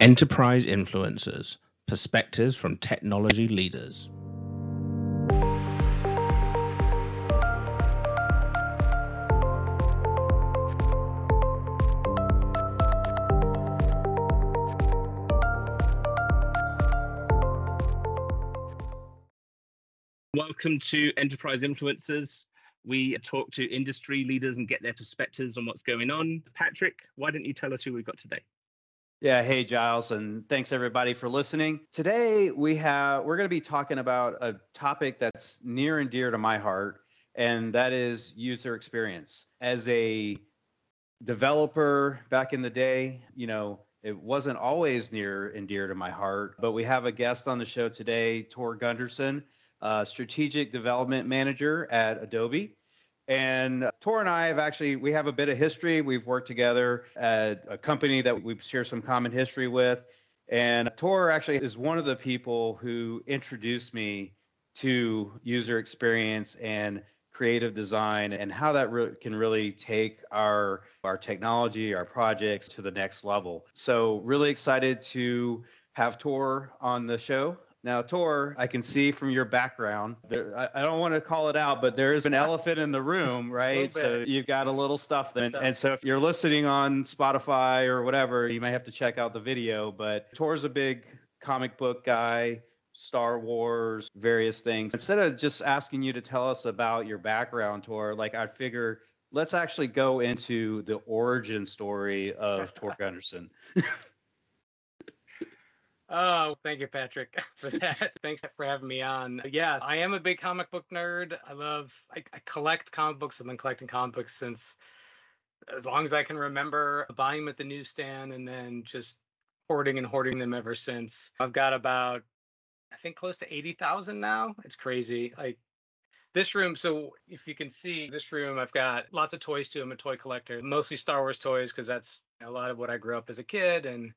Enterprise Influencers Perspectives from Technology Leaders. Welcome to Enterprise Influencers. We talk to industry leaders and get their perspectives on what's going on. Patrick, why don't you tell us who we've got today? Yeah, hey Giles, and thanks everybody for listening. Today we have we're going to be talking about a topic that's near and dear to my heart, and that is user experience. As a developer back in the day, you know, it wasn't always near and dear to my heart, but we have a guest on the show today, Tor Gundersen, uh, strategic development manager at Adobe. And Tor and I have actually we have a bit of history. We've worked together at a company that we share some common history with. And Tor actually is one of the people who introduced me to user experience and creative design and how that re- can really take our our technology, our projects to the next level. So really excited to have Tor on the show. Now, Tor, I can see from your background, there, I, I, don't want to call it out, but there is an elephant in the room, right? So you've got a little stuff. Then, and so if you're listening on Spotify or whatever, you may have to check out the video. But Tor's a big comic book guy, Star Wars, various things. Instead of just asking you to tell us about your background, Tor, like I figure let's actually go into the origin story of Tor Gundersen. Oh, thank you, Patrick, for that. Thanks for having me on. Yeah, I am a big comic book nerd. I love, I, I, collect comic books. I've been collecting comic books since as long as I can remember, buying them at the newsstand and then just hoarding and hoarding them ever since. I've got about, I think, close to 80,000 now. It's crazy. Like, this room, so if you can see this room, I've got lots of toys too. I'm a toy collector, mostly Star Wars toys because that's a lot of what I grew up as a kid and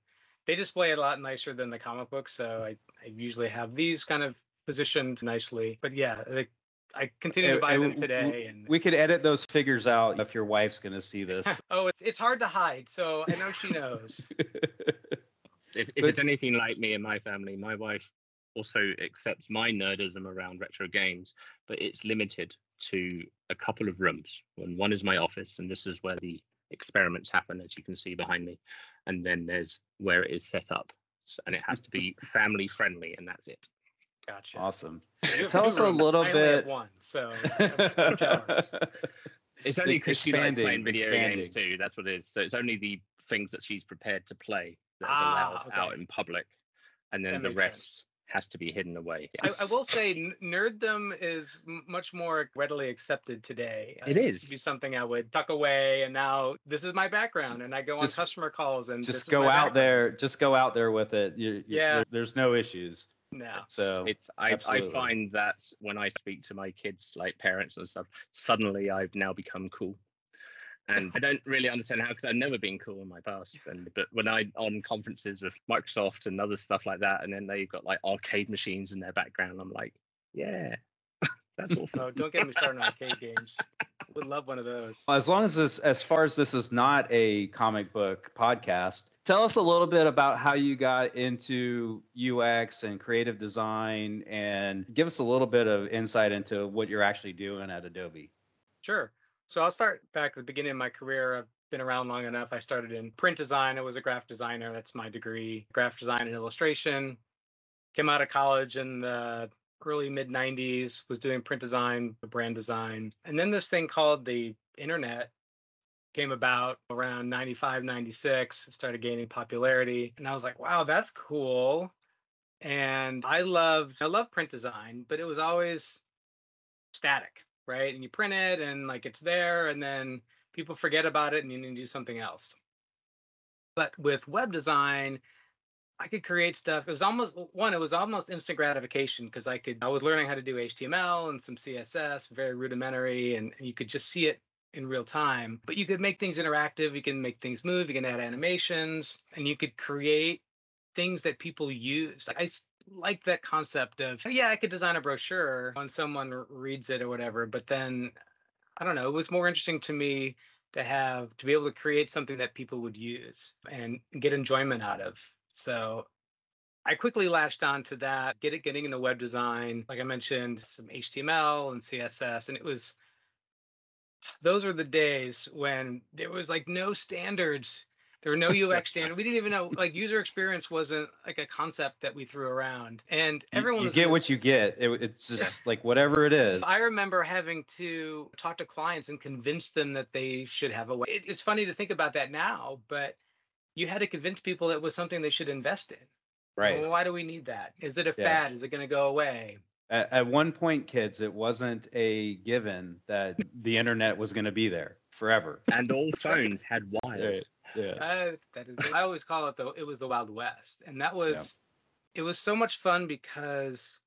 they display it a lot nicer than the comic books. So I, I usually have these kind of positioned nicely. But yeah, they, I continue to buy them today. And we could edit those figures out if your wife's going to see this. oh, it's it's hard to hide. So I know she knows. if, if but, it's anything like me and my family, my wife also accepts my nerdism around retro games, but it's limited to a couple of rooms. And one is my office, and this is where the experiments happen, as you can see behind me. And then there's where it is set up. and it has to be family friendly, and that's it. Gotcha. Awesome. Tell us a little bit. One, so it's only because she likes playing video expanding. games too. That's what it is. So it's only the things that she's prepared to play that's ah, allowed okay. out in public, and then that the rest sense has to be hidden away. I, I, will say, nerddom is m- much more readily accepted today. Uh, it is. It used to be something I would tuck away, and now this is my background, and I go just, on customer calls and just go out background. there. Just go out there with it. You, you, yeah. There, there's no issues. No. So it's I, I find that when I speak to my kids, like parents and stuff, suddenly I've now become cool and I don't really understand how because I've never been cool in my past. And but when I on conferences with Microsoft and other stuff like that, and then they've got like arcade machines in their background, I'm like, yeah, that's awesome. Oh, don't get me started on arcade games. Would love one of those. As long as this, as far as this is not a comic book podcast, tell us a little bit about how you got into UX and creative design, and give us a little bit of insight into what you're actually doing at Adobe. Sure. So I'll start back at the beginning of my career. I've been around long enough. I started in print design. I was a graphic designer. That's my degree, graphic design and illustration. Came out of college in the early mid 90s, was doing print design, brand design. And then this thing called the internet came about around 95, 96, started gaining popularity. And I was like, wow, that's cool. And I loved I love print design, but it was always static right? And you print it and like it's there, and then people forget about it and you need to do something else. But with web design, I could create stuff. It was almost one, it was almost instant gratification because I could, I was learning how to do HTML and some CSS, very rudimentary, and, you could just see it in real time. But you could make things interactive, you can make things move, you can add animations, and you could create things that people use. I like that concept of oh, yeah i could design a brochure when someone reads it or whatever but then i don't know it was more interesting to me to have to be able to create something that people would use and get enjoyment out of So I quickly latched on to that, get it getting into web design. Like I mentioned, some HTML and CSS. And it was those are the days when there was like no standards. There were no UX standards. We didn't even know like user experience wasn't like a concept that we threw around. And everyone you, was get just- what you get. It, it's just like whatever it is. I remember having to talk to clients and convince them that they should have a way. It, it's funny to think about that now, but you had to convince people it was something they should invest in. Right. Well, why do we need that? Is it a Yeah. fad? Is it going to go away? At, at one point, kids, it wasn't a given that the internet was going to be there forever. And all phones had wires. Yes. Is, I always call it though. it was the Wild West, and that was it was so much fun because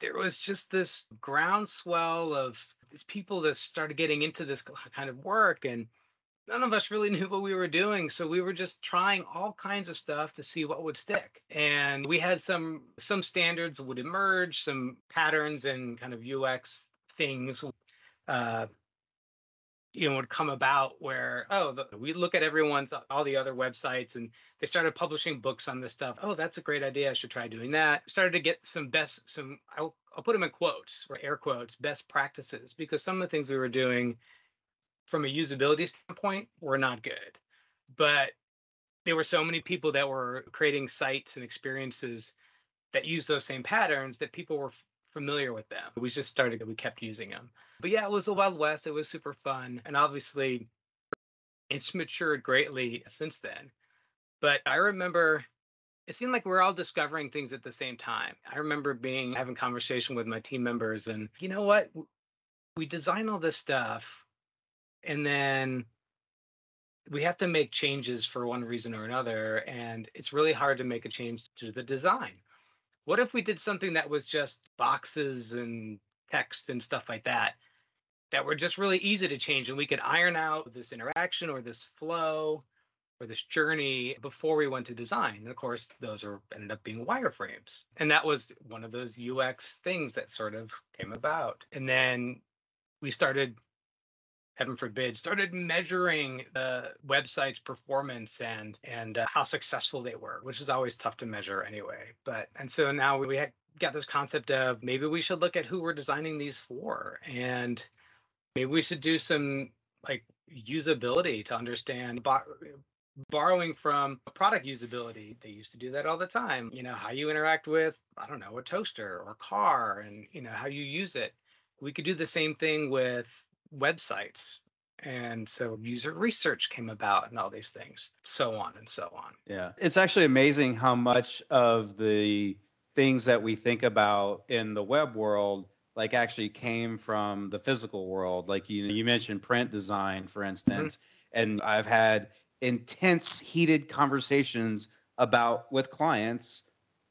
there was just this groundswell of these people that started getting into this kind of work, and none of us really knew what we were doing, so we were just trying all kinds of stuff to see what would stick. And we had some some standards would emerge, some patterns and kind of UX things. Uh, you know would come about where oh the, we look at everyone's uh, all the other websites and they started publishing books on this stuff. Oh that's a great idea. I should try doing that. Started to get some best some i'll, I'll put them in quotes or air quotes best practices because some of the things we were doing from a usability standpoint were not good but there were so many people that were creating sites and experiences that use those same patterns that people were familiar with them we just started we kept using them but yeah, it was the Wild West. It was super fun. And obviously, it's matured greatly since then. But I remember it seemed like we are all discovering things at the same time. I remember being having conversation with my team members, and you know what? We design all this stuff, and then we have to make changes for one reason or another. And it's really hard to make a change to the design. What if we did something that was just boxes and text and stuff like that? that were just really easy to change and we could iron out this interaction or this flow or this journey before we went to design and of course those are ended up being wireframes and that was one of those ux things that sort of came about and then we started heaven forbid started measuring the website's performance and and uh, how successful they were which is always tough to measure anyway. But and so now we had got this concept of maybe we should look at who we're designing these for and maybe we should do some like usability to understand bo- borrowing from product usability. They used to do that all the time you know how you interact with i don't know a toaster or car and you know how you use it. We could do the same thing with websites and so user research came about and all these things so on and so on Yeah. It's actually amazing how much of the things that we think about in the web world like actually came from the physical world. Like you you mentioned print design, for instance, and I've had intense heated conversations about with clients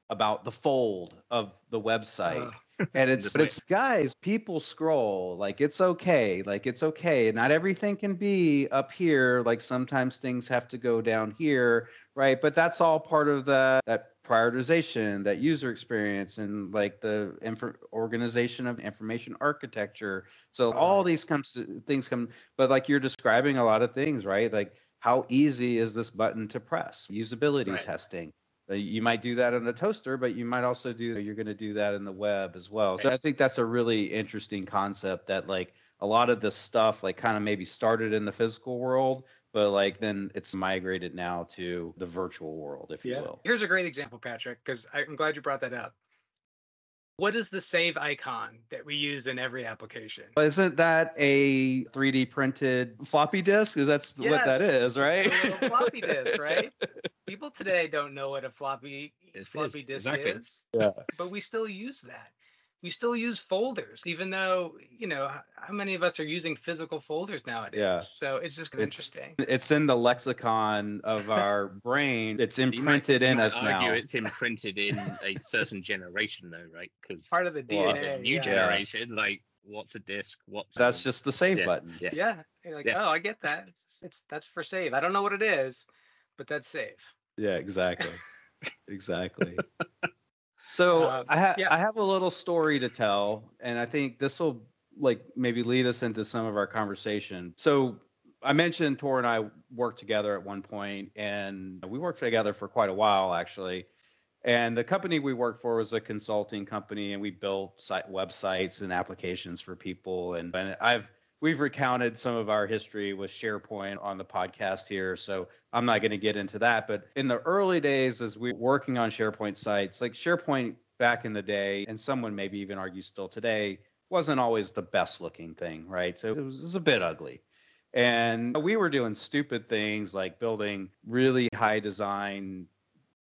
about the fold of the website. Uh, and it's it's guys people scroll like it's okay like it's okay. Not everything can be up here like sometimes things have to go down here right? But that's all part of the that prioritization that user experience and like the infor- organization of information architecture. So all these comes things come but like you're describing a lot of things right? Like how easy is this button to press? Usability Right. testing Uh, you might do that on the toaster, but you might also do you're going to do that in the web as well. So I think that's a really interesting concept that like a lot of the stuff like kind of maybe started in the physical world, but like then it's migrated now to the virtual world, if you will. Here's a great example, Patrick, because I'm glad you brought that up. What is the save icon that we use in every application? But Isn't that a 3D printed floppy disk? That's what that Yes, is, it's a right? little floppy disk, right? People today don't know what a floppy It is, floppy disk exactly. is, Yeah. but we still use that. We still use folders, even though you know how many of us are using physical folders nowadays. Yeah. So it's just It's- interesting. It's in the lexicon of our brain. It's You might- imprinted in might us now. argue It's imprinted in a certain generation, though, right? Because Part of the Well, DNA. the new yeah. generation, like, what's a disk? What's That's um, just the save yeah, button. Yeah. Yeah. You're like, Yeah. oh, I get that. It's, it's that's for save. I don't know what it is, but that's safe. Yeah, exactly. exactly. So Um, I, ha- yeah. I have a little story to tell, and I think this will like maybe lead us into some of our conversation. So I mentioned Tor and I worked together at one point, and we worked together for quite a while actually. And the company we worked for was a consulting company, and we built site websites and applications for people. And, and I've we've recounted some of our history with SharePoint on the podcast here, so I'm not going to get into that. But in the early days, as we were working on SharePoint sites, like SharePoint back in the day, and someone maybe even argue still today, wasn't always the best looking thing, right? So it was, it was a bit ugly. And we were doing stupid things like building really high design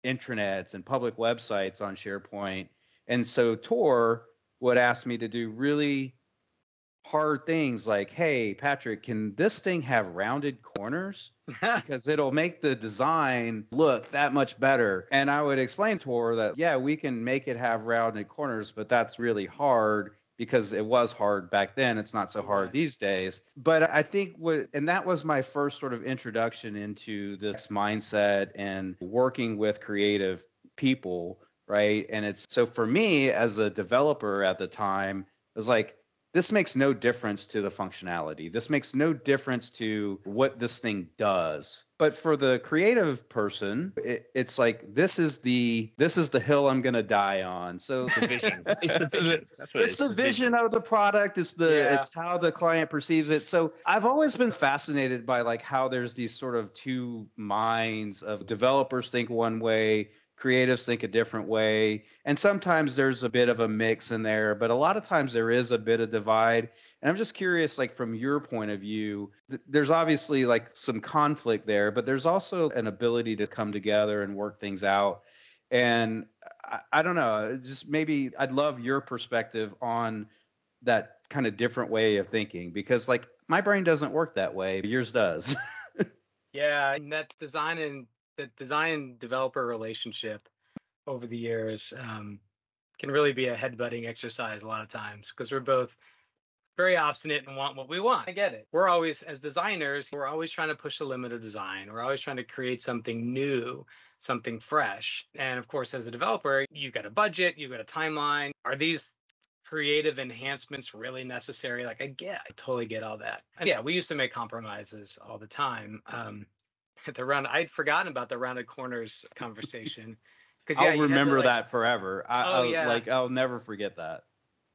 intranets and public websites on SharePoint. And so Tor would ask me to do really hard things like, hey, Patrick, can this thing have rounded corners? because it'll make the design look that much better. And I would explain to her that, yeah, we can make it have rounded corners, but that's really hard because it was hard back then. It's not so hard these days. But I think what, and that was my first sort of introduction into this mindset and working with creative people, right? And it's so for me as a developer at the time, it was like, this makes no difference to the functionality. This makes no difference to what this thing does. But for the creative person, it, it's like this is the this is the hill I'm going to die on. So the vision. It's the vision. That's what it's the, the vision, vision of the product. It's the yeah. it's how the client perceives it. So I've always been fascinated by like how there's these sort of two minds of developers think one way, creatives think a different way. And sometimes there's a bit of a mix in there but a lot of times there is a bit of divide. And i'm just curious like from your point of view th- there's obviously like some conflict there but there's also an ability to come together and work things out. And I, I don't know just maybe i'd love your perspective on that kind of different way of thinking because like my brain doesn't work that way yours does. Yeah and that design and the design developer relationship over the years um, can really be a headbutting exercise a lot of times because we're both very obstinate and want what we want. I get it. We're always, as designers, we're always trying to push the limit of design. We're always trying to create something new, something fresh. And of course, as a developer, you've got a budget, you've got a timeline. Are these creative enhancements really necessary? Like, I get, I totally get all that. And yeah, we used to make compromises all the time. Um, the round. I'd forgotten about the rounded corners conversation. Because yeah, I'll remember like, that forever. I, oh, I'll, yeah. Like I'll never forget that.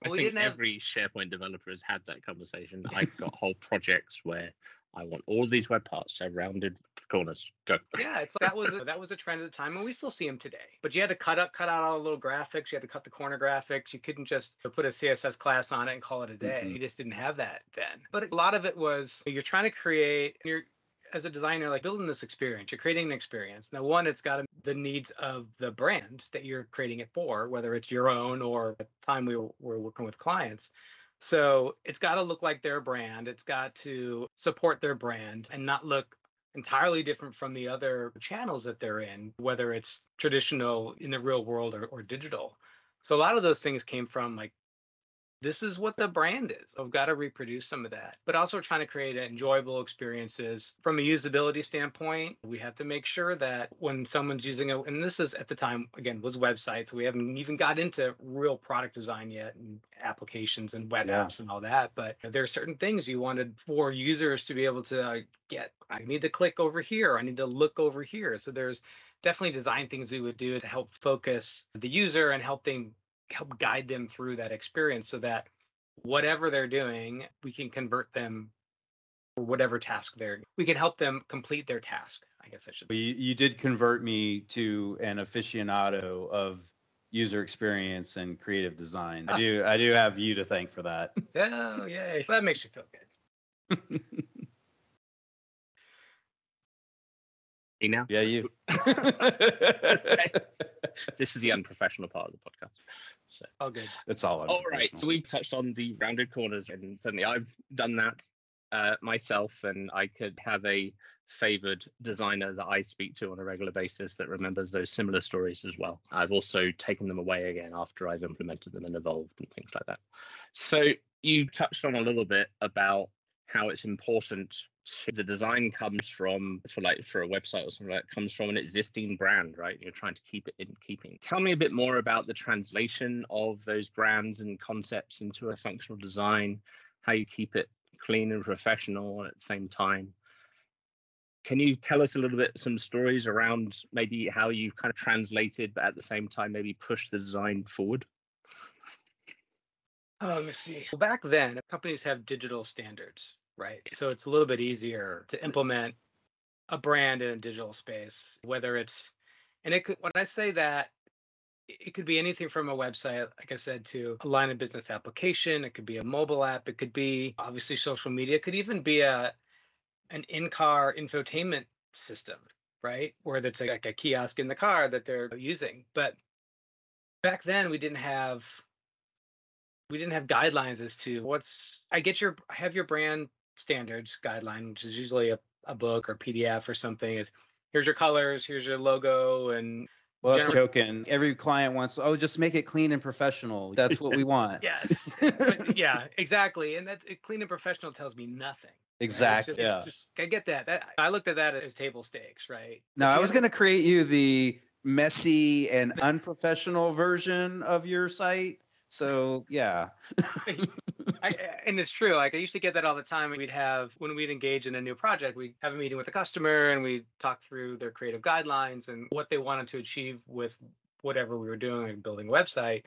I well, think every have... SharePoint developer has had that conversation. I've got whole projects where I want all these web parts to have rounded corners. Go. Yeah, it's that was a, that was a trend at the time, and we still see them today. But you had to cut up, cut out all the little graphics. You had to cut the corner graphics. You couldn't just put a CSS class on it and call it a day. Mm-hmm. You just didn't have that then. But a lot of it was you're trying to create. You're as a designer, like building this experience, you're creating an experience. Now, one, it's got the needs of the brand that you're creating it for, whether it's your own or the time we were, were working with clients. So it's got to look like their brand. It's got to support their brand and not look entirely different from the other channels that they're in, whether it's traditional in the real world or, or digital. So a lot of those things came from like this is what the brand is. I've got to reproduce some of that, but also trying to create enjoyable experiences from a usability standpoint. We have to make sure that when someone's using it, and this is at the time, again, was websites. We haven't even got into real product design yet and applications and web yeah. apps and all that. But there are certain things you wanted for users to be able to get. I need to click over here. I need to look over here. So there's definitely design things we would do to help focus the user and help them help guide them through that experience so that whatever they're doing, we can convert them for whatever task they're we can help them complete their task. I guess I should. You, you did convert me to an aficionado of user experience and creative design. I ah. do I do have you to thank for that. Oh yay. That makes you feel good. now? Yeah, you. this is the unprofessional part of the podcast. So. Oh, good. It's all. All right. So we've touched on the rounded corners, and certainly I've done that uh, myself, and I could have a favored designer that I speak to on a regular basis that remembers those similar stories as well. I've also taken them away again after I've implemented them and evolved and things like that. So you touched on a little bit about how it's important the design comes from for like for a website or something like that comes from an existing brand right you're trying to keep it in keeping tell me a bit more about the translation of those brands and concepts into a functional design how you keep it clean and professional at the same time Can you tell us a little bit some stories around maybe how you've kind of translated, but at the same time maybe pushed the design forward? Oh, let me see. Back then, companies have digital standards, right? So it's a little bit easier to implement a brand in a digital space, whether it's, and it could, when I say that, it could be anything from a website, like I said, to a line of business application. It could be a mobile app. It could be obviously social media. It could even be a an in-car infotainment system, right? Where that's like a kiosk in the car that they're using. But back then we didn't have we didn't have guidelines as to what's I get your have your brand standards guideline, which is usually a, a book or PDF or something is here's your colors, here's your logo and well, that's joking. Every client wants, oh, just make it clean and professional. That's what we want. yes. but, yeah, exactly. And that's clean and professional tells me nothing. Exactly. Right? yeah. Just, I get that. that. I looked at that as table stakes, right? No, I was going to create you the messy and unprofessional version of your site. So yeah. I, and it's true. Like I used to get that all the time. We'd have when we'd engage in a new project, we'd have a meeting with a customer and we'd talk through their creative guidelines and what they wanted to achieve with whatever we were doing, like building a website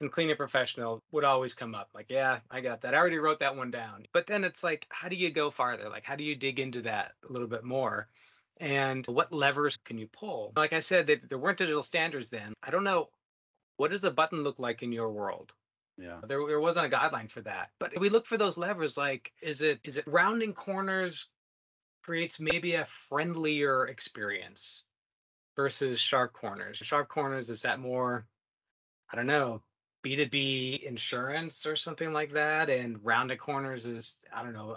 and clean and professional would always come up like yeah i got that i already wrote that one down but then it's like how do you go farther like how do you dig into that a little bit more and what levers can you pull like i said they, there weren't digital standards then i don't know what does a button look like in your world? Yeah. There, there wasn't a guideline for that but we look for those levers like is it is it rounding corners creates maybe a friendlier experience versus sharp corners? Sharp corners is that more i don't know B2B insurance or something like that. And rounded corners is, I don't know,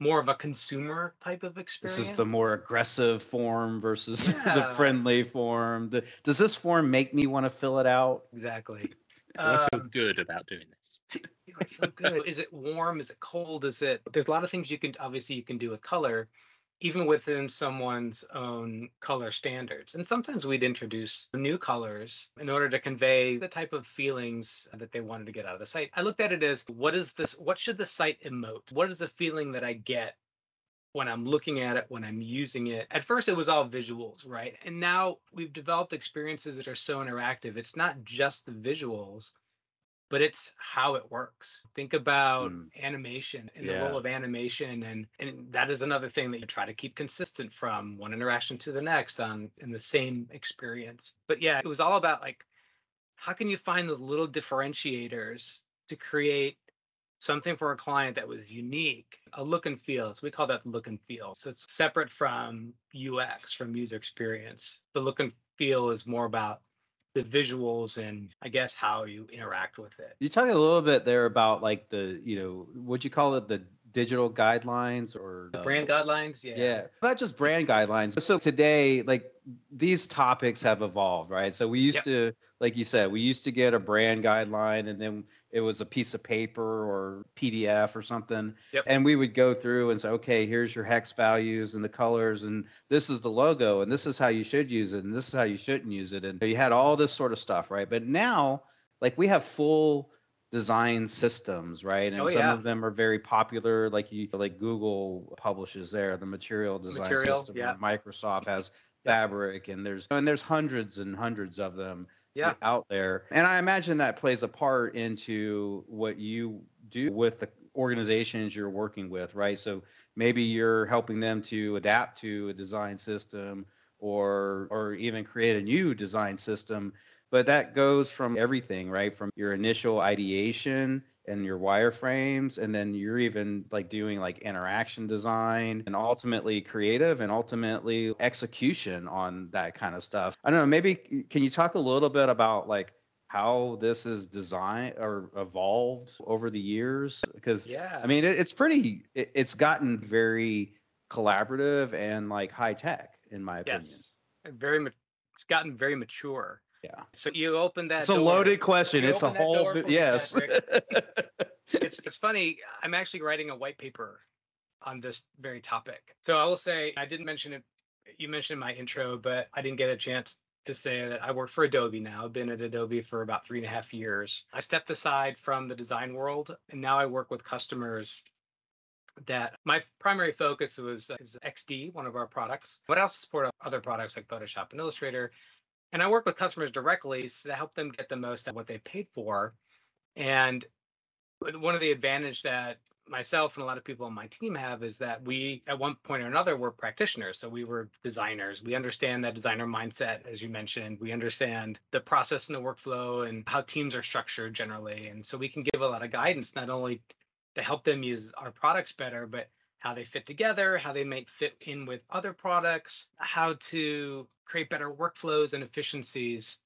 more of a consumer type of experience. This is the more aggressive form versus yeah. the friendly form. The, does this form make me want to fill it out? Exactly. Do I feel um, good about doing this? I feel good? is it warm? Is it cold? Is it? There's a lot of things you can obviously you can do with color, even within someone's own color standards. And sometimes we'd introduce new colors in order to convey the type of feelings that they wanted to get out of the site. I looked at it as what is this? What should the site emote? What is the feeling that I get when I'm looking at it, when I'm using it. At first, it was all visuals, right? And now we've developed experiences that are so interactive. It's not just the visuals, but it's how it works. Think about mm. animation and yeah. the role of animation, and and that is another thing that you try to keep consistent from one interaction to the next on in the same experience. But yeah, it was all about like how can you find those little differentiators to create something for a client that was unique, a look and feel. So we call that the look and feel. So it's separate from UX, from user experience. The look and feel is more about the visuals and I guess how you interact with it. You talk a little bit there about like the, you know, what you call it, the digital guidelines or the brand guidelines? Yeah. Yeah not just brand guidelines so today like these topics have evolved right so we used yep. to like you said we used to get a brand guideline and then it was a piece of paper or pdf or something yep. and we would go through and say okay here's your hex values and the colors and this is the logo and this is how you should use it and this is how you shouldn't use it and you had all this sort of stuff right but now like we have full design systems, right? And oh, some yeah. of them are very popular, like you like Google publishes there the material design material, system. Yeah. Microsoft has Fabric, and there's and there's hundreds and hundreds of them yeah. out there. And I imagine that plays a part into what you do with the organizations you're working with, right? So maybe you're helping them to adapt to a design system or or even create a new design system but that goes from everything, right? From your initial ideation and your wireframes, and then you're even like doing like interaction design and ultimately creative and ultimately execution on that kind of stuff. I don't know, maybe can you talk a little bit about like how this is designed or evolved over the years? Because yeah, I mean, it, it's pretty, it, it's gotten very collaborative and like high tech, in my opinion. Yes, very, it's gotten very mature. Yeah. So you open that. It's door. a loaded question. You it's a whole. Yes. it's it's funny. I'm actually writing a white paper on this very topic. So I will say I didn't mention it. You mentioned my intro, but I didn't get a chance to say that I work for Adobe now. I've been at Adobe for about three and a half years. I stepped aside from the design world, and now I work with customers that my primary focus was is XD, one of our products, but I also support other products like Photoshop and Illustrator. And I work with customers directly to help them get the most of what they paid for. And one of the advantage that myself and a lot of people on my team have is that we at one point or another were practitioners. So we were designers. We understand that designer mindset as you mentioned. We understand the process and the workflow and how teams are structured generally. And so we can give a lot of guidance not only to help them use our products better but how they fit together how they might fit in with other products how to create better workflows and efficiencies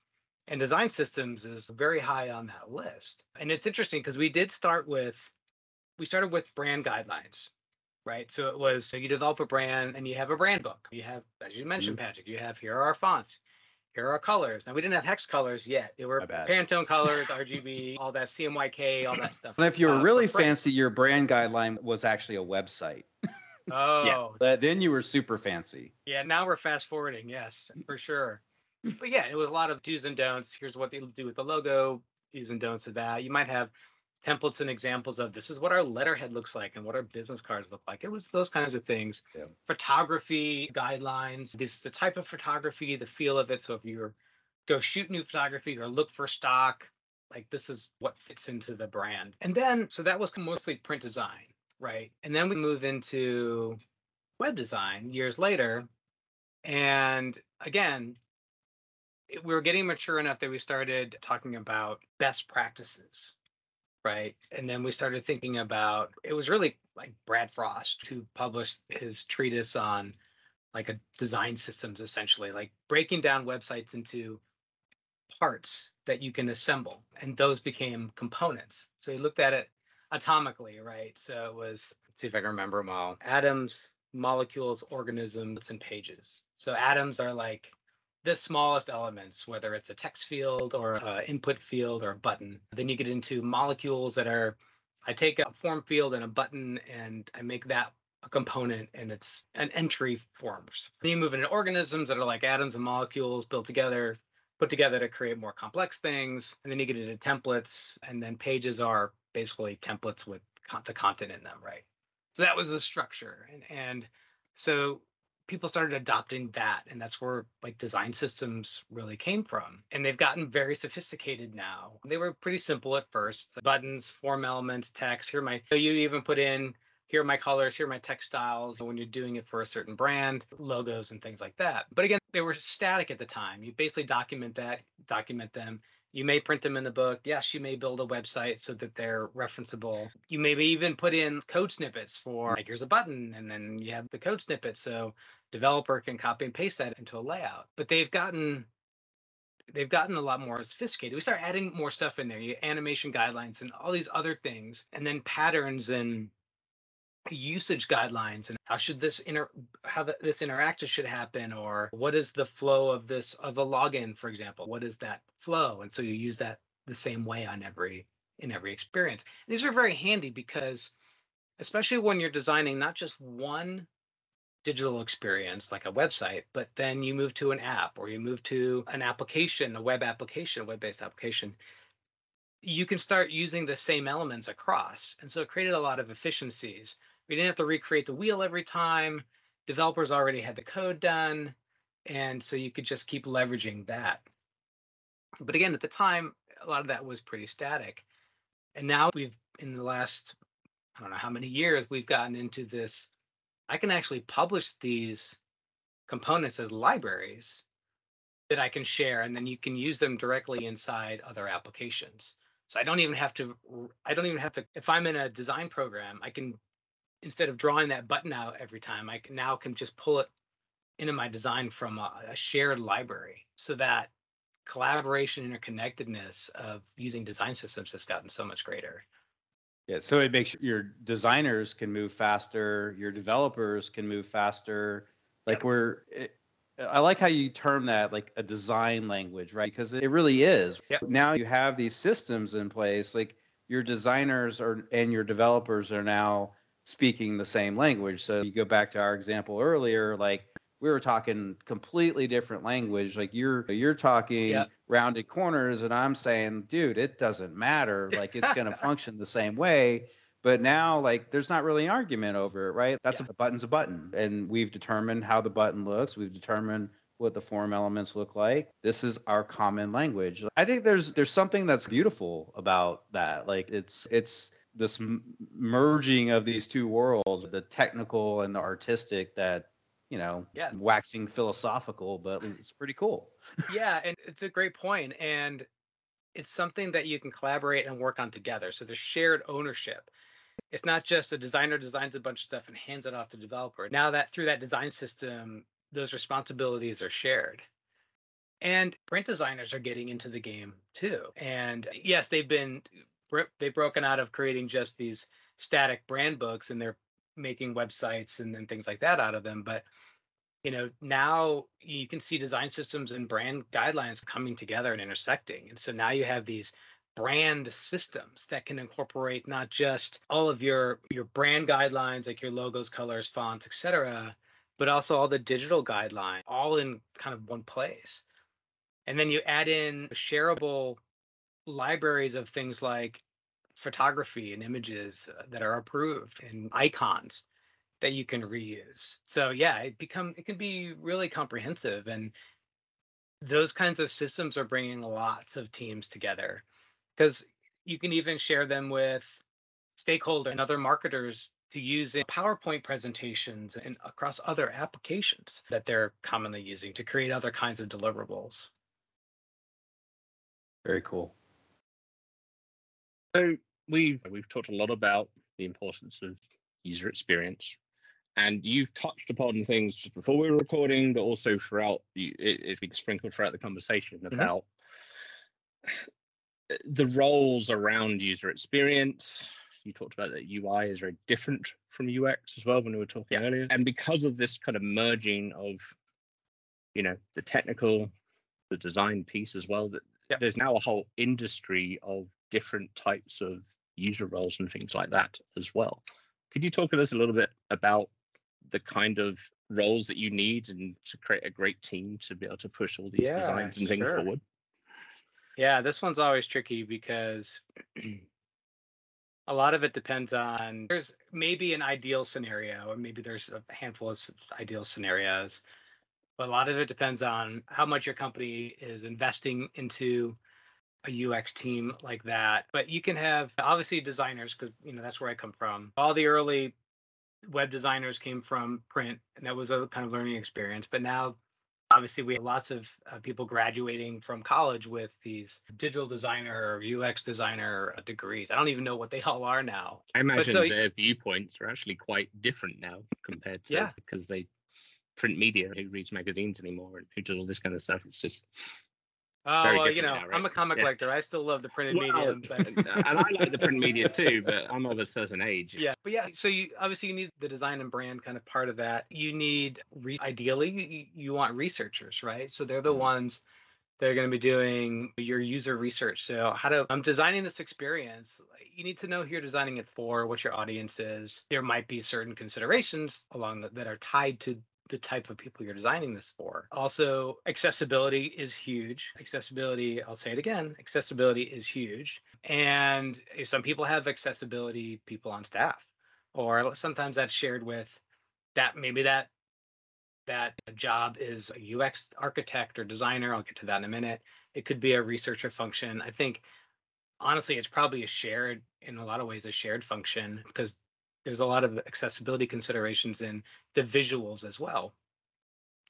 and design systems is very high on that list. And it's interesting because we did start with we started with brand guidelines, right? So it was so you develop a brand and you have a brand book. You have, as you mentioned, mm-hmm. Patrick, you have here are our fonts, here are our colors. Now we didn't have hex colors yet. They were Pantone colors, RGB, all that CMYK, all that stuff. And if you were uh, really fancy, your brand guideline was actually a website. Oh, yeah. But then you were super fancy. Yeah, now we're fast forwarding. Yes, for sure but yeah, it was a lot of do's and don'ts. Here's what they do with the logo, do's and don'ts of that. You might have templates and examples of this is what our letterhead looks like and what our business cards look like. It was those kinds of things. Yeah. Photography guidelines. This is the type of photography, the feel of it. So if you go shoot new photography or look for stock, like this is what fits into the brand. And then, so that was mostly print design, right? And then we move into web design years later. And again, eh, we were getting mature enough that we started talking about best practices right and then we started thinking about it was really like brad frost who published his treatise on like a design systems essentially like breaking down websites into parts that you can assemble and those became components so he looked at it atomically right so it was let's see if i can remember them all atoms molecules organisms and pages so atoms are like the smallest elements, whether it's a text field or an input field or a button. Then you get into molecules that are, I take a form field and a button and I make that a component and it's an entry forms. Then you move into organisms that are like atoms and molecules built together, put together to create more complex things. And then you get into templates and then pages are basically templates with the content in them, right? So that was the structure. And, and so people started adopting that and that's where like design systems really came from and they've gotten very sophisticated now they were pretty simple at first like buttons form elements text here my you even put in here are my colors here are my textiles when you're doing it for a certain brand logos and things like that but again they were static at the time you basically document that document them you may print them in the book. Yes, you may build a website so that they're referenceable. You maybe even put in code snippets for like here's a button and then you have the code snippet so developer can copy and paste that into a layout. But they've gotten they've gotten a lot more sophisticated. We start adding more stuff in there, you animation guidelines and all these other things, and then patterns and usage guidelines and how should this inter how the, this interaction should happen or what is the flow of this of a login for example? What is that flow? And so you use that the same way on every in every experience. These are very handy because especially when you're designing not just one digital experience like a website but then you move to an app or you move to an application a web application a web-based application you can start using the same elements across. And so it created a lot of efficiencies we didn't have to recreate the wheel every time. Developers already had the code done. And so you could just keep leveraging that. But again, at the time, a lot of that was pretty static. And now we've, in the last, I don't know how many years, we've gotten into this. I can actually publish these components as libraries that I can share, and then you can use them directly inside other applications. So I don't even have to, I don't even have to, if I'm in a design program, I can instead of drawing that button out every time, I can now can just pull it into my design from a, a shared library so that collaboration interconnectedness of using design systems has gotten so much greater. Yeah, so it makes your designers can move faster, your developers can move faster. Like yep. we're, it, I like how you term that like a design language, right? Because it really is. Yep. Now you have these systems in place, like your designers are and your developers are now speaking the same language. So you go back to our example earlier, like we were talking completely different language. Like you're you're talking yeah. rounded corners, and I'm saying, dude, it doesn't matter. Like it's going to function the same way. But now, like, there's not really an argument over it, right? That's Yeah. a button's a button, and we've determined how the button looks. We've determined what the form elements look like. This is our common language. I think there's there's something that's beautiful about that. Like, it's it's this m- merging of these two worlds, the technical and the artistic. That you know, Yeah. waxing philosophical, but it's pretty cool. yeah, and it's a great point, and it's something that you can collaborate and work on together. So there's shared ownership. It's not just a designer designs a bunch of stuff and hands it off to developer. Now that through that design system, those responsibilities are shared. And print designers are getting into the game too. And yes, they've been they've broken out of creating just these static brand books and they're making websites and, and things like that out of them. But you know now you can see design systems and brand guidelines coming together and intersecting and so now you have these brand systems that can incorporate not just all of your your brand guidelines like your logos colors fonts etc but also all the digital guidelines all in kind of one place and then you add in shareable libraries of things like photography and images uh, that are approved and icons that you can reuse. So yeah, it become it can be really comprehensive and those kinds of systems are bringing lots of teams together because you can even share them with stakeholder and other marketers to use in PowerPoint presentations and across other applications that they're commonly using to create other kinds of deliverables. Very cool. So we've we've talked a lot about the importance of user experience, and you've touched upon things just before we were recording, but also throughout. you- It, it's been sprinkled throughout the conversation mm-hmm. about the roles around user experience. You talked about that UI is very different from UX as well when we were talking Yeah. earlier, and because of this kind of merging of, you know, the technical, the design piece as well, that Yeah. there's now a whole industry of different types of user roles and things like that as well. Could you talk to us a little bit about the kind of roles that you need and to create a great team to be able to push all these Yeah, designs and things sure. forward? Yeah, this one's always tricky because a lot of it depends on there's maybe an ideal scenario, or maybe there's a handful of ideal scenarios, but a lot of it depends on how much your company is investing into a UX team like that. But you can have obviously designers because you know that's where I come from. All the early web designers came from print, and that was a kind of learning experience. But now obviously we have lots of uh, people graduating from college with these digital designer or ux designer uh, degrees i don't even know what they all are now I imagine so- their viewpoints are actually quite different now compared to Yeah. because they print media who reads magazines anymore and who does all this kind of stuff. It's just oh well you know now, i'm a comic Yeah. collector i still love the printed Well, medium but and I like the print media too, but I'm of a certain age. yeah but yeah so you obviously you need the design and brand kind of part of that you need re- ideally you, you want researchers right so they're the Mhm. ones that are going to be doing your user research so how to i'm designing this experience you need to know who you're designing it for what your audience is there might be certain considerations along the, that are tied to the type of people you're designing this for. Also, accessibility is huge. Accessibility, I'll say it again, accessibility is huge. And some people have accessibility people on staff, or sometimes that's shared with that maybe that that job is a UX architect or designer. I'll get to that in a minute. It could be a researcher function. I think honestly, it's probably a shared, in a lot of ways, a shared function because there's a lot of accessibility considerations in the visuals as well.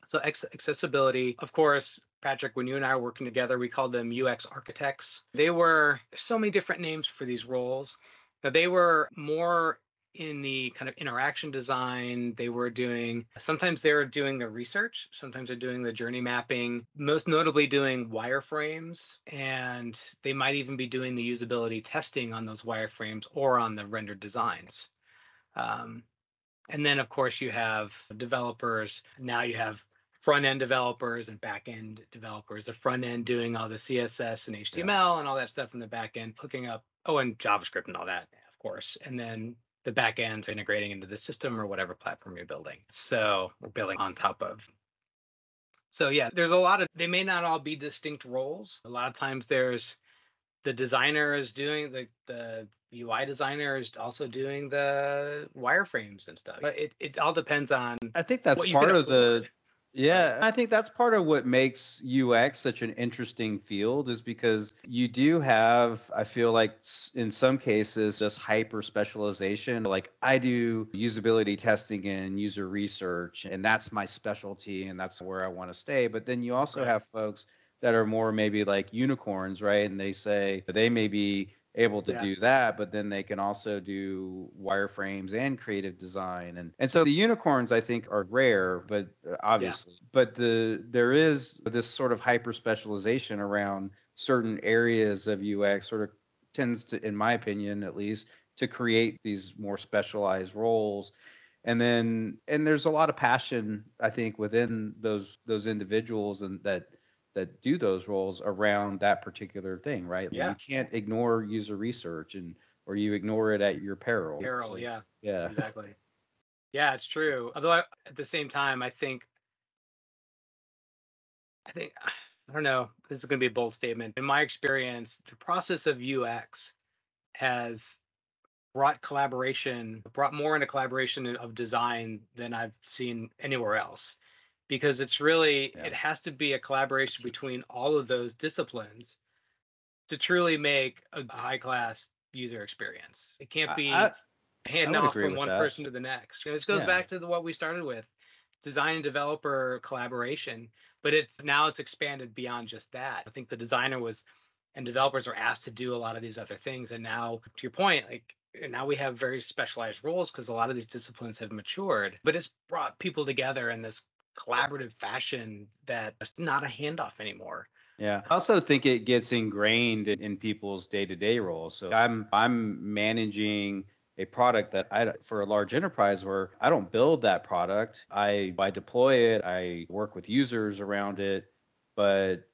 So accessibility, of course, Patrick, when you and I were working together, we called them UX architects. They were so many different names for these roles. Now they were more in the kind of interaction design. They were doing sometimes they were doing the research, sometimes they're doing the journey mapping, most notably doing wireframes, and they might even be doing the usability testing on those wireframes or on the rendered designs. Um, and then, of course, you have developers. Now you have front end developers and back end developers. The front end doing all the CSS and HTML and all that stuff in the back end, hooking up, oh, and JavaScript and all that, of course. And then the back end integrating into the system or whatever platform you're building. So we're building on top of. So yeah, there's a lot of they may not all be distinct roles. A lot of times there's the designer is doing the the UI designer is also doing the wireframes and stuff. But it, it all depends on I think that's what you can part of the. Yeah, I think that's part of what makes UX such an interesting field is because you do have, I feel like in some cases, just hyper specialization. Like I do usability testing and user research, and that's my specialty, and that's where I want to stay. But then you also Right. have folks that are more maybe like unicorns, right? And they say they may be able to Yeah. do that, but then they can also do wireframes and creative design. And and so the unicorns I think are rare, but uh, obviously, but the there is this sort of hyper specialization around certain areas of UX sort of tends to, in my opinion at least, to create these more specialized roles. And then and there's a lot of passion I think within those those individuals and that that do those roles around that particular thing, right? Like, Yeah. You can't ignore user research and or you ignore it at your peril. Carol, So, yeah. Yeah. exactly. Yeah, it's true. Although I, at the same time, I think, I think, I don't know. This is going to be a bold statement. In my experience, the process of UX has brought collaboration, brought more into collaboration of design than I've seen anywhere else. Because it's really, Yeah. it has to be a collaboration between all of those disciplines to truly make a high class user experience. It can't be I- handing would off from one that. person to the next. And this goes Yeah. back to the, what we started with design and developer collaboration, but it's now it's expanded beyond just that. I think the designer was and developers are asked to do a lot of these other things. And now, to your point, like now we have very specialized roles because a lot of these disciplines have matured, but it's brought people together in this collaborative fashion that it's not a handoff anymore. Yeah. I also think it gets ingrained in, in people's day-to-day roles. So I'm I'm managing a product that I for a large enterprise where I don't build that product. I I deploy it, I work with users around it, but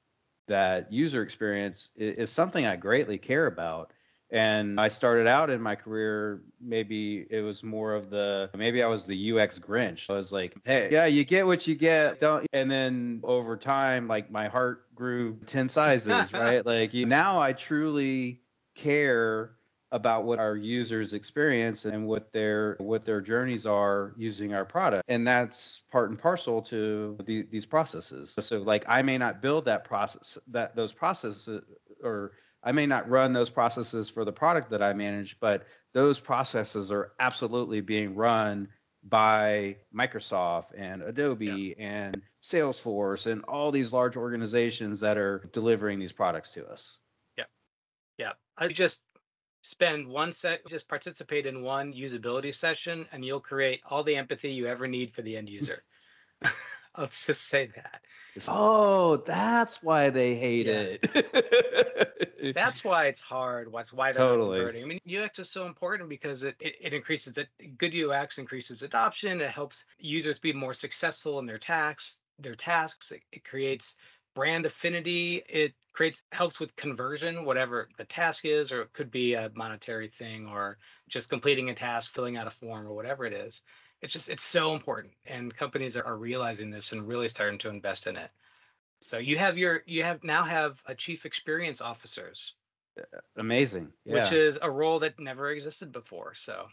that user experience is, is something I greatly care about. And I started out in my career, maybe it was more of the, maybe I was the UX Grinch. I was like, hey, yeah, you get what you get. Don't. And then over time, like my heart grew 10 sizes, right? Like you, now I truly care about what our users experience and what their what their journeys are using our product and that's part and parcel to the, these processes so like i may not build that process that those processes or i may not run those processes for the product that i manage but those processes are absolutely being run by microsoft and adobe and salesforce and all these large organizations that are delivering these products to us Yeah. Yeah. I just spend one set, just participate in one usability session, and you'll create all the empathy you ever need for the end user. Let's just say that. oh that's why they hate Yeah. it That's why it's hard. What's why they're Totally. converting. I mean, UX is so important because it, it, it increases it. Good UX increases adoption. It helps users be more successful in their tasks. Their tasks. It, it creates brand affinity. It creates helps with conversion, whatever the task is, or it could be a monetary thing, or just completing a task, filling out a form, or whatever it is. It's just it's so important, and companies are, are realizing this and really starting to invest in it. So you have your you have now have a chief experience officers, amazing yeah. which is a role that never existed before. So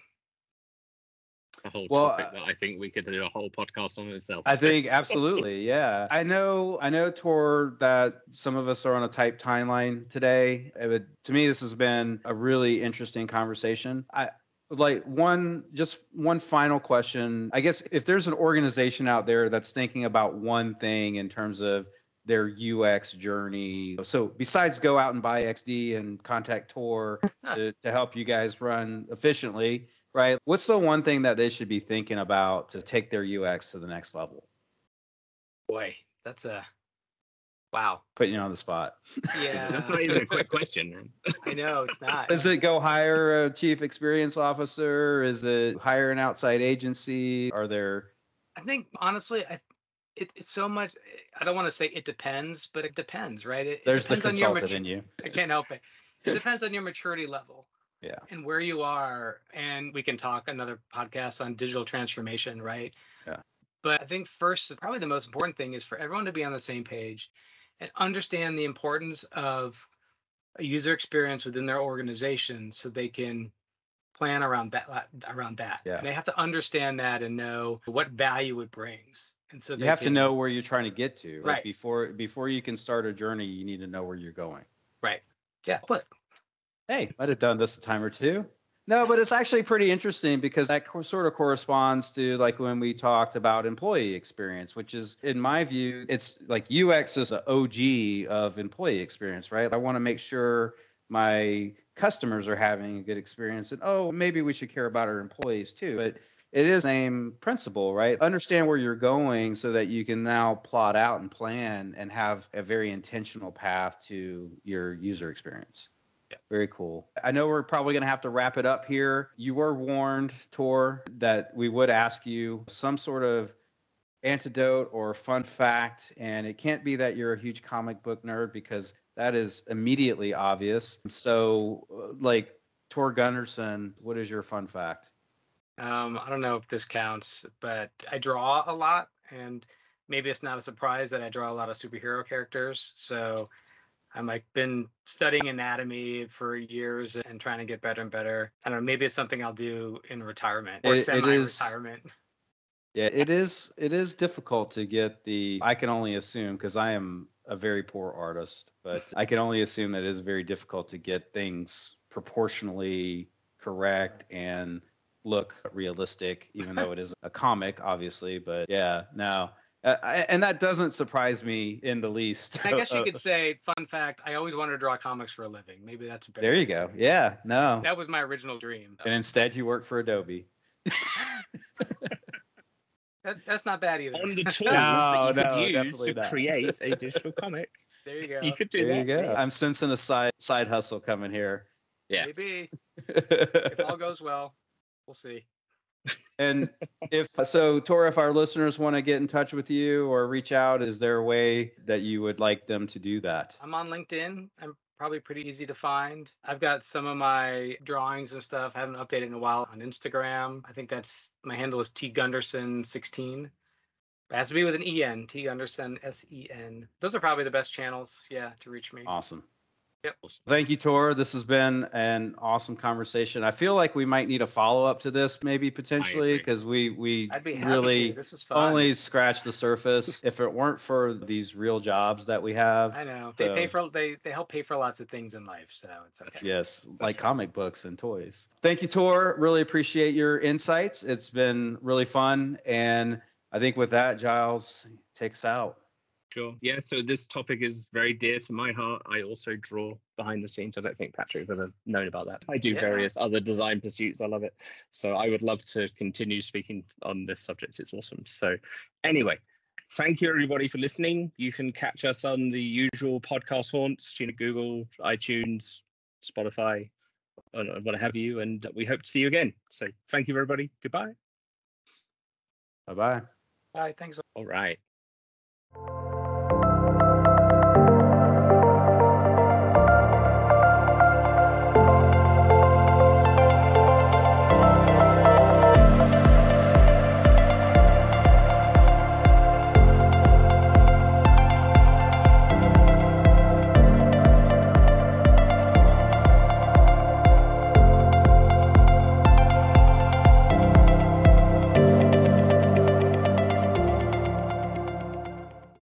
A whole Well, topic uh, that I think we could do a whole podcast on itself. I think absolutely, yeah. I know, I know, Tor, that some of us are on a tight timeline today. It would, to me, this has been a really interesting conversation. I like one, just one final question. I guess if there's an organization out there that's thinking about one thing in terms of their UX journey, so besides go out and buy XD and contact Tor to, to help you guys run efficiently, right? What's the one thing that they should be thinking about to take their UX to the next level? boy, that's a wow. Putting you on the spot. Yeah, That's not even a quick question, man. I know it's not. Does it go hire a chief experience officer? Is it hire an outside agency? Are there I think honestly, I it, it's so much. I don't want to say it depends, but it depends, right? It, it there's the depends on your consultant in you? I can't help it. It depends on your maturity level. Yeah. And where you are. And we can talk another podcast on digital transformation, right? Yeah. But I think first, probably the most important thing is for everyone to be on the same page and understand the importance of a user experience within their organization so they can plan around that around that. Yeah. And they have to understand that and know what value it brings. And so You have to know where you're trying to get to. Like Right. before before you can start a journey, you need to know where you're going. Right. Yeah. But Hey, might have done this a time or two. No, but it's actually pretty interesting because that co- sort of corresponds to like when we talked about employee experience, which is, in my view, it's like UX is the OG of employee experience, right? I want to make sure my customers are having a good experience, and oh, maybe we should care about our employees too. But it is the same principle, right? Understand where you're going so that you can now plot out and plan and have a very intentional path to your user experience. Very cool. I know we're probably going to have to wrap it up here. You were warned, Tor, that we would ask you some sort of antidote or fun fact. And it can't be that you're a huge comic book nerd because that is immediately obvious. So, uh, like, Tor Gundersen, what is your fun fact? um, I don't know if this counts, but I draw a lot, and maybe it's not a surprise that I draw a lot of superhero characters. So I'm like been studying anatomy for years and trying to get better and better. I don't know. Maybe it's something I'll do in retirement or It- it is- semi-retirement. Yeah, it is. It is difficult to get the. I can only assume because I am a very poor artist, but I can only assume that it is very difficult to get things proportionally correct and look realistic, even though it is a comic, obviously. But yeah, no, uh, and that doesn't surprise me in the least. I guess you could say, fun fact, I always wanted to draw comics for a living. Maybe that's a better. There you go. Yeah, no. That was my original dream. And instead, you work for Adobe. That, that's not bad either. On the tools No, that you no, could use to not. create a digital comic, there you go. you could do There you go. I'm sensing a side side hustle coming here. Yeah. Maybe if all goes well, we'll see. And if so, Tor, if our listeners want to get in touch with you or reach out, is there a way that you would like them to do that? I'm on LinkedIn. I'm probably pretty easy to find. I've got some of my drawings and stuff. I haven't updated in a while on Instagram. I think that's my handle is T Gundersen 16. It has to be with an EN, T Gundersen S E N. Those are probably the best channels, yeah, to reach me. Awesome. Yep. Thank you, Tor. This has been an awesome conversation. I feel like we might need a follow up to this, maybe potentially, because we we be really. This was only scratched the surface. if it weren't for these real jobs that we have, I know. They pay for they they help pay for lots of things in life, so it's okay. Yes, like right. comic books and toys. Thank you, Tor. Really appreciate your insights. It's been really fun. And I think with that, Giles, take us out. Sure. Yeah. So this topic is very dear to my heart. I also draw behind the scenes. I don't think Patrick would have known about that. I do Yeah. various other design pursuits. I love it. So I would love to continue speaking on this subject. It's awesome. So anyway, thank you everybody for listening. You can catch us on the usual podcast haunts, you know, Google, iTunes, Spotify, and what have you. And we hope to see you again. So thank you everybody. Goodbye. Bye bye. Bye. Thanks. All right.